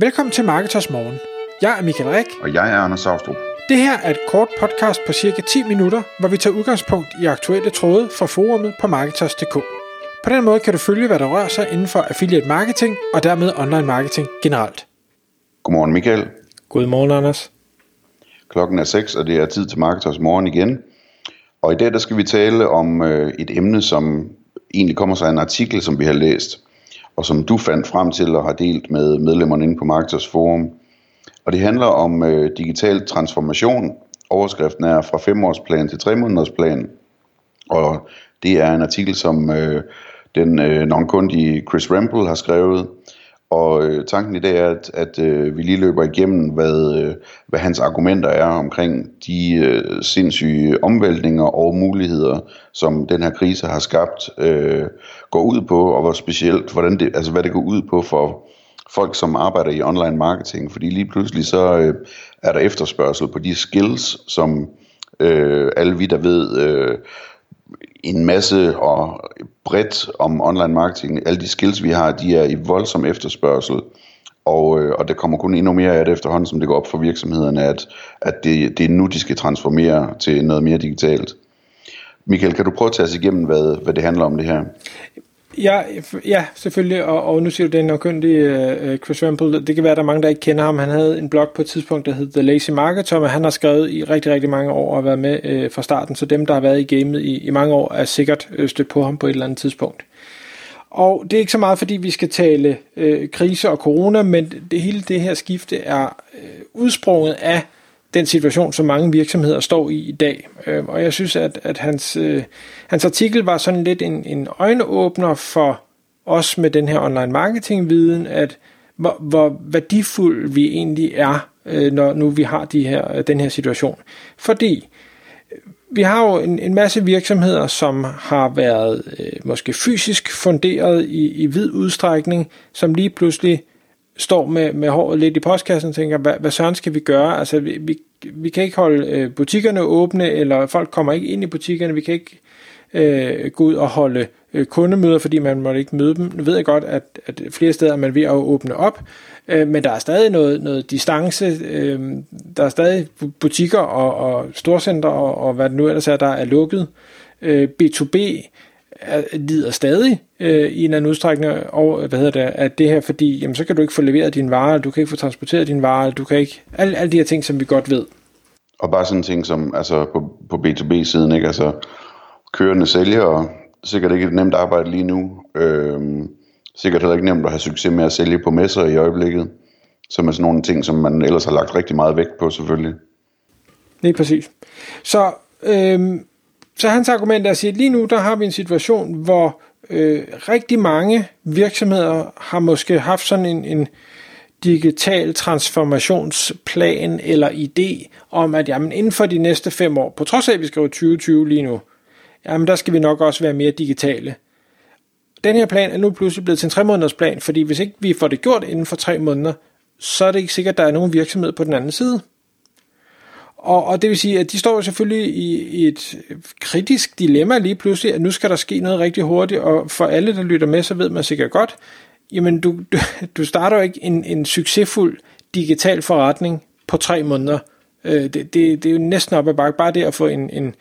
Velkommen til Marketers Morgen. Jeg er Michael Rik. Og jeg er Anders Saustrup. Det her er et kort podcast på cirka 10 minutter, hvor vi tager udgangspunkt i aktuelle tråde fra forumet på Marketers.dk. På den måde kan du følge, hvad der rører sig inden for affiliate marketing og dermed online marketing generelt. Godmorgen Michael. Godmorgen Anders. Klokken er 6, og det er tid til Marketers Morgen igen. Og i dag der skal vi tale om øh, et emne, som egentlig kommer sig af en artikel, som vi har læst, og som du fandt frem til og har delt med medlemmerne inde på Marketers Forum. Og det handler om øh, digital transformation. Overskriften er fra femårsplan til tre månedersplan. Og det er en artikel, som øh, den øh, nonkundige Chris Ramble har skrevet. Og øh, tanken i dag er, at, at øh, vi lige løber igennem, hvad, øh, hvad hans argumenter er omkring de øh, sindssyge omvæltninger og muligheder, som den her krise har skabt, øh, går ud på, og hvor specielt, hvordan det, altså hvad det går ud på for folk, som arbejder i online marketing. Fordi lige pludselig så øh, er der efterspørgsel på de skills, som øh, alle vi, der ved... Øh, en masse og bredt om online marketing. Alle de skills, vi har, de er i voldsom efterspørgsel. Og, øh, og der kommer kun endnu mere af det efterhånden, som det går op for virksomhederne, at, at det, det er nu, de skal transformere til noget mere digitalt. Michael, kan du prøve at tage os igennem, hvad, hvad det handler om det her? Ja, ja selvfølgelig, og, og nu siger du, den er uh, Chris Wemple. Det kan være, at der er mange, der ikke kender ham. Han havde en blog på et tidspunkt, der hed The Lazy Market, som han har skrevet i rigtig, rigtig mange år og været med uh, fra starten, så dem, der har været i gamet i, i mange år, er sikkert stødt på ham på et eller andet tidspunkt. Og det er ikke så meget, fordi vi skal tale uh, krise og corona, men det hele det her skifte er uh, udsprunget af den situation, som mange virksomheder står i i dag. Øh, og jeg synes, at, at hans, øh, hans artikel var sådan lidt en, en øjenåbner for os med den her online marketing-viden, at hvor, hvor værdifuld vi egentlig er, øh, når nu vi har de her, øh, den her situation. Fordi øh, vi har jo en, en masse virksomheder, som har været øh, måske fysisk funderet i, i vid udstrækning, som lige pludselig står med, med håret lidt i postkassen og tænker, hvad, hvad søren skal vi gøre? Altså, vi, vi, vi kan ikke holde øh, butikkerne åbne, eller folk kommer ikke ind i butikkerne, vi kan ikke øh, gå ud og holde øh, kundemøder, fordi man må ikke møde dem. Nu ved jeg godt, at, at flere steder er man ved at åbne op, øh, men der er stadig noget, noget distance, øh, der er stadig butikker og, og storcenter og, og hvad det nu ellers er, der er lukket. Øh, B2B er, lider stadig øh, i en anden udstrækning over, hvad hedder det, at det her, fordi jamen, så kan du ikke få leveret dine varer, du kan ikke få transporteret dine varer, du kan ikke, alle, alle de her ting, som vi godt ved. Og bare sådan ting som, altså på, på B2B-siden, ikke, altså kørende sælgere, sikkert ikke et nemt arbejde lige nu, øhm, sikkert heller ikke nemt at have succes med at sælge på messer i øjeblikket, som er sådan nogle ting, som man ellers har lagt rigtig meget vægt på selvfølgelig. Lige præcis. Så øhm, så hans argument er at sige, at lige nu der har vi en situation, hvor øh, rigtig mange virksomheder har måske haft sådan en, en digital transformationsplan eller idé om, at jamen, inden for de næste fem år, på trods af at vi skriver 2020 lige nu, jamen der skal vi nok også være mere digitale. Den her plan er nu pludselig blevet til en tre måneders plan, fordi hvis ikke vi får det gjort inden for tre måneder, så er det ikke sikkert, at der er nogen virksomhed på den anden side. Og, og det vil sige, at de står selvfølgelig i, i et kritisk dilemma lige pludselig, at nu skal der ske noget rigtig hurtigt, og for alle, der lytter med, så ved man sikkert godt, jamen du, du, du starter jo ikke en, en succesfuld digital forretning på tre måneder. Øh, det, det, det er jo næsten op ad bakke. Bare det at få en, en,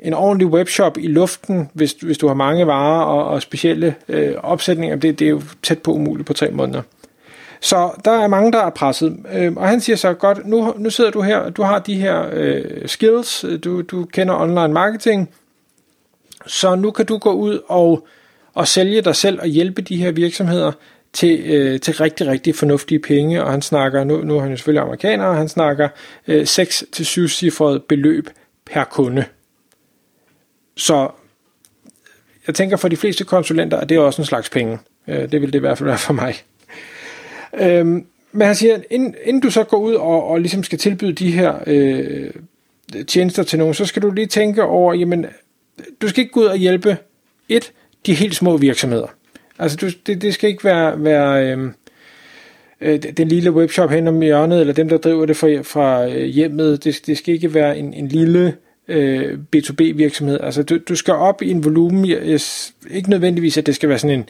en ordentlig webshop i luften, hvis, hvis du har mange varer og, og specielle øh, opsætninger, det, det er jo tæt på umuligt på tre måneder. Så der er mange, der er presset. Øh, og han siger så, godt, nu, nu sidder du her, du har de her øh, skills, du, du kender online marketing, så nu kan du gå ud og, og sælge dig selv og hjælpe de her virksomheder til, øh, til rigtig, rigtig fornuftige penge, og han snakker, nu, nu er han jo selvfølgelig amerikaner, og han snakker øh, 6-7 cifret beløb per kunde. Så jeg tænker for de fleste konsulenter, at det er også en slags penge. Øh, det vil det i hvert fald være for mig. Øhm, men han siger, inden, inden du så går ud og, og ligesom skal tilbyde de her øh, tjenester til nogen, så skal du lige tænke over, jamen, du skal ikke gå ud og hjælpe et, de helt små virksomheder. Altså, du, det, det skal ikke være, være øhm, øh, den lille webshop hen om hjørnet, eller dem, der driver det fra, fra øh, hjemmet. Det, det skal ikke være en, en lille øh, B2B virksomhed. Altså, du, du skal op i en volumen, ikke nødvendigvis, at det skal være sådan en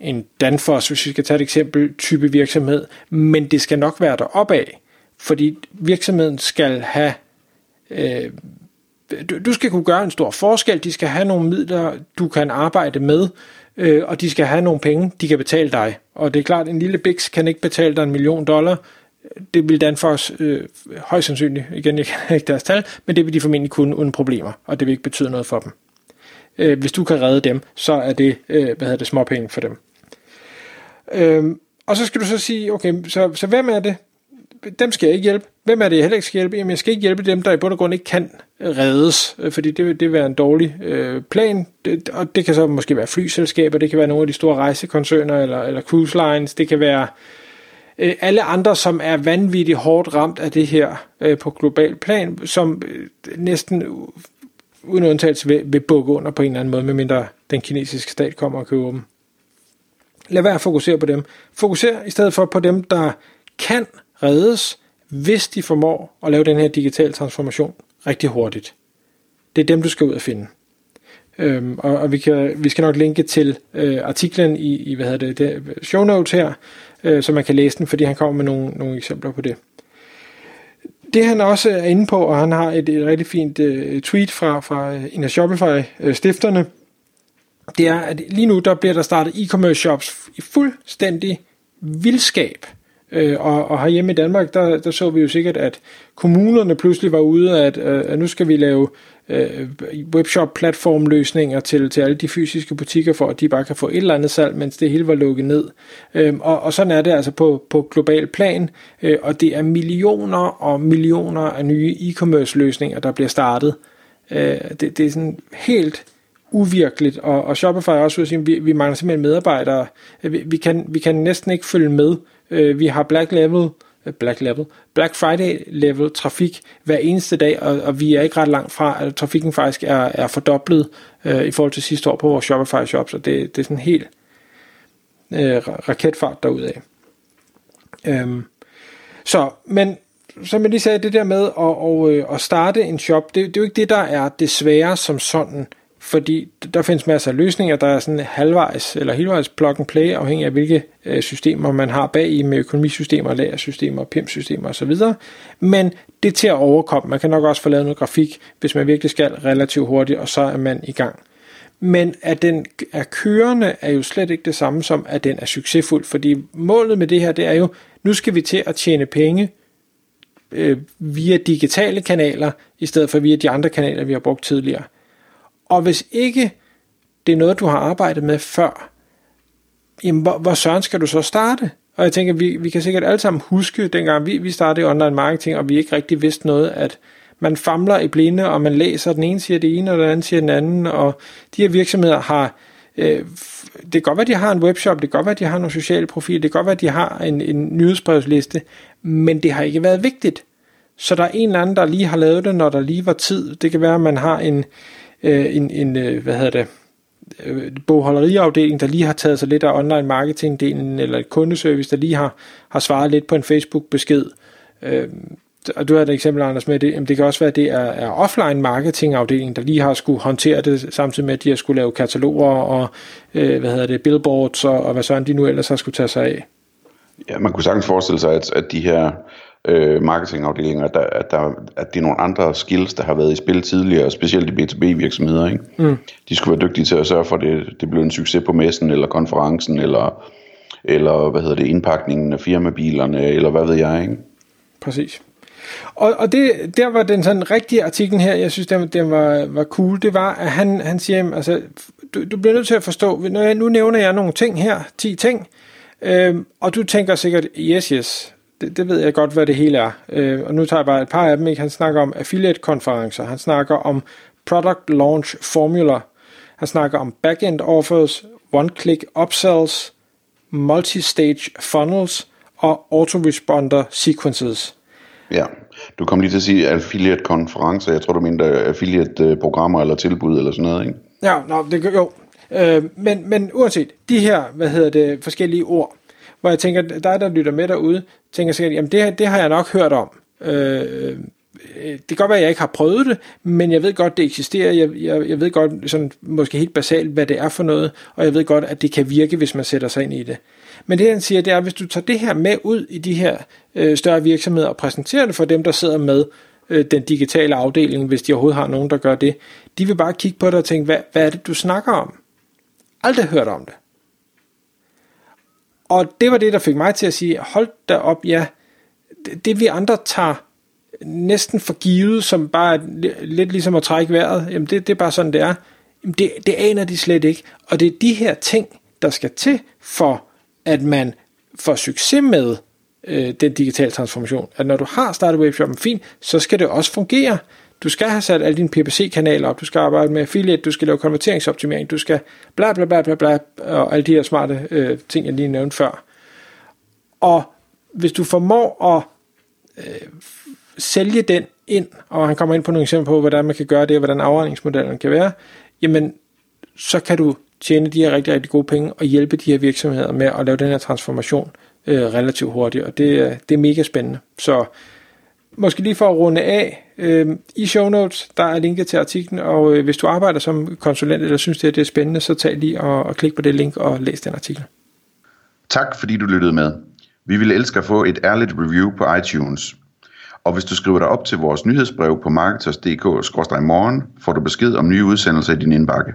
en Danfoss, hvis vi skal tage et eksempel, type virksomhed, men det skal nok være der af, fordi virksomheden skal have, øh, du, du skal kunne gøre en stor forskel, de skal have nogle midler, du kan arbejde med, øh, og de skal have nogle penge, de kan betale dig. Og det er klart, en lille Bix kan ikke betale dig en million dollar, det vil Danfoss øh, højst sandsynligt, igen, jeg kan ikke deres tal, men det vil de formentlig kunne uden problemer, og det vil ikke betyde noget for dem. Øh, hvis du kan redde dem, så er det, øh, hvad hedder det, småpenge for dem. Øh, og så skal du så sige, okay, så, så hvem er det? Dem skal jeg ikke hjælpe. Hvem er det, jeg heller ikke skal hjælpe? Jamen, jeg skal ikke hjælpe dem, der i bund og grund ikke kan reddes, øh, fordi det, det vil være en dårlig øh, plan, det, og det kan så måske være flyselskaber, det kan være nogle af de store rejsekoncerner, eller, eller cruise lines, det kan være øh, alle andre, som er vanvittigt hårdt ramt af det her øh, på global plan, som øh, næsten uden undtagelse vil, vil bukke under på en eller anden måde, medmindre den kinesiske stat kommer og køber dem. Lad være at fokusere på dem. Fokuser i stedet for på dem, der kan reddes, hvis de formår at lave den her digitale transformation rigtig hurtigt. Det er dem, du skal ud og finde. Øhm, og, og vi, kan, vi skal nok linke til øh, artiklen i, i hvad hedder det, det show notes her, øh, så man kan læse den, fordi han kommer med nogle, nogle eksempler på det. Det han også er inde på, og han har et, et rigtig fint øh, tweet fra, fra øh, en af Shopify-stifterne, det er, at lige nu der bliver der startet e-commerce shops i fuldstændig vildskab. Øh, og, og herhjemme i Danmark, der, der så vi jo sikkert, at kommunerne pludselig var ude, at, øh, at nu skal vi lave øh, webshop-platformløsninger til, til alle de fysiske butikker, for at de bare kan få et eller andet salg, mens det hele var lukket ned. Øh, og, og sådan er det altså på, på global plan, øh, og det er millioner og millioner af nye e-commerce løsninger, der bliver startet. Øh, det, det er sådan helt uvirkeligt, og, og Shopify er også ude at sige, vi, vi mangler simpelthen medarbejdere. Øh, vi, vi, kan, vi kan næsten ikke følge med. Øh, vi har Black Level, øh, Black Level, Black Friday level trafik hver eneste dag, og, og vi er ikke ret langt fra, at trafikken faktisk er, er fordoblet øh, i forhold til sidste år på vores Shopify shops, og det, det er sådan helt øh, raketfart derudad. Øhm, så, men som jeg lige sagde, det der med at, at, øh, at starte en shop, det, det er jo ikke det, der er det svære som sådan fordi der findes masser af løsninger, der er sådan halvvejs eller helvejs plug and play, afhængig af hvilke øh, systemer man har bag i med økonomisystemer, lagersystemer, PIM-systemer osv. Men det er til at overkomme. Man kan nok også få lavet noget grafik, hvis man virkelig skal relativt hurtigt, og så er man i gang. Men at den er kørende er jo slet ikke det samme som, at den er succesfuld, fordi målet med det her, det er jo, nu skal vi til at tjene penge øh, via digitale kanaler, i stedet for via de andre kanaler, vi har brugt tidligere. Og hvis ikke det er noget, du har arbejdet med før, jamen hvor, hvor søren skal du så starte? Og jeg tænker, vi, vi kan sikkert alle sammen huske, dengang vi, vi startede online marketing, og vi ikke rigtig vidste noget, at man famler i blinde, og man læser, den ene siger det ene, og den anden siger den anden, og de her virksomheder har, øh, det kan godt være, de har en webshop, det kan godt være, de har nogle sociale profiler, det kan godt være, de har en, en nyhedsbrevsliste, men det har ikke været vigtigt. Så der er en eller anden, der lige har lavet det, når der lige var tid. Det kan være, at man har en, øh, en, en øh, hvad hedder det, øh, bogholderiafdeling, der lige har taget sig lidt af online marketing-delen, eller et kundeservice, der lige har, har svaret lidt på en Facebook-besked. Øh, og du har et eksempel, Anders, med det. Jamen, det kan også være, at det er, er offline marketing-afdelingen, der lige har skulle håndtere det, samtidig med, at de har skulle lave kataloger og, øh, hvad hedder det, billboards og, og hvad sådan de nu ellers har skulle tage sig af. Ja, man kunne sagtens forestille sig, at, at de her øh, marketingafdelinger, der, at, der, at det er nogle andre skills, der har været i spil tidligere, specielt i B2B virksomheder. Ikke? Mm. De skulle være dygtige til at sørge for, at det, det blev en succes på messen, eller konferencen, eller, eller hvad hedder det, indpakningen af firmabilerne, eller hvad ved jeg. Ikke? Præcis. Og, og det, der var den sådan rigtige artikel her, jeg synes, den, den var, var cool, det var, at han, han siger, altså, du, du bliver nødt til at forstå, når jeg, nu nævner jeg nogle ting her, 10 ting, øhm, og du tænker sikkert, yes, yes, det, det ved jeg godt, hvad det hele er. Øh, og nu tager jeg bare et par af dem. Ikke? Han snakker om affiliate-konferencer. Han snakker om product launch formula. Han snakker om backend offers, one-click upsells, multi-stage funnels og autoresponder sequences. Ja, du kom lige til at sige affiliate-konferencer. Jeg tror, du mente affiliate-programmer eller tilbud eller sådan noget, ikke? Ja, no, det, jo. Øh, men, men uanset, de her, hvad hedder det, forskellige ord, hvor jeg tænker, dig der lytter med derude, tænker sikkert, jamen det, det har jeg nok hørt om. Øh, øh, det kan godt være, at jeg ikke har prøvet det, men jeg ved godt, det eksisterer. Jeg, jeg, jeg ved godt, sådan, måske helt basalt, hvad det er for noget, og jeg ved godt, at det kan virke, hvis man sætter sig ind i det. Men det han siger, det er, at hvis du tager det her med ud i de her øh, større virksomheder og præsenterer det for dem, der sidder med øh, den digitale afdeling, hvis de overhovedet har nogen, der gør det, de vil bare kigge på det og tænke, hvad, hvad er det, du snakker om? Aldrig hørt om det. Og det var det, der fik mig til at sige, hold da op, ja, det, vi andre tager næsten for givet, som bare lidt ligesom at trække vejret, jamen det, det er bare sådan, det er. Jamen det, det aner de slet ikke. Og det er de her ting, der skal til for, at man får succes med øh, den digitale transformation. At når du har startet webshoppen fint, så skal det også fungere. Du skal have sat alle dine PPC-kanaler op, du skal arbejde med affiliate, du skal lave konverteringsoptimering, du skal bla bla bla bla bla, og alle de her smarte øh, ting, jeg lige nævnte før. Og hvis du formår at øh, sælge den ind, og han kommer ind på nogle eksempler på, hvordan man kan gøre det, og hvordan afregningsmodellen kan være, jamen, så kan du tjene de her rigtig, rigtig gode penge, og hjælpe de her virksomheder med at lave den her transformation øh, relativt hurtigt, og det, det er mega spændende. Så måske lige for at runde af, øh, i show notes, der er linket til artiklen, og øh, hvis du arbejder som konsulent, eller synes det, det er spændende, så tag lige og, og klik på det link og læs den artikel. Tak fordi du lyttede med. Vi vil elske at få et ærligt review på iTunes. Og hvis du skriver dig op til vores nyhedsbrev på marketers.dk-morgen, får du besked om nye udsendelser i din indbakke.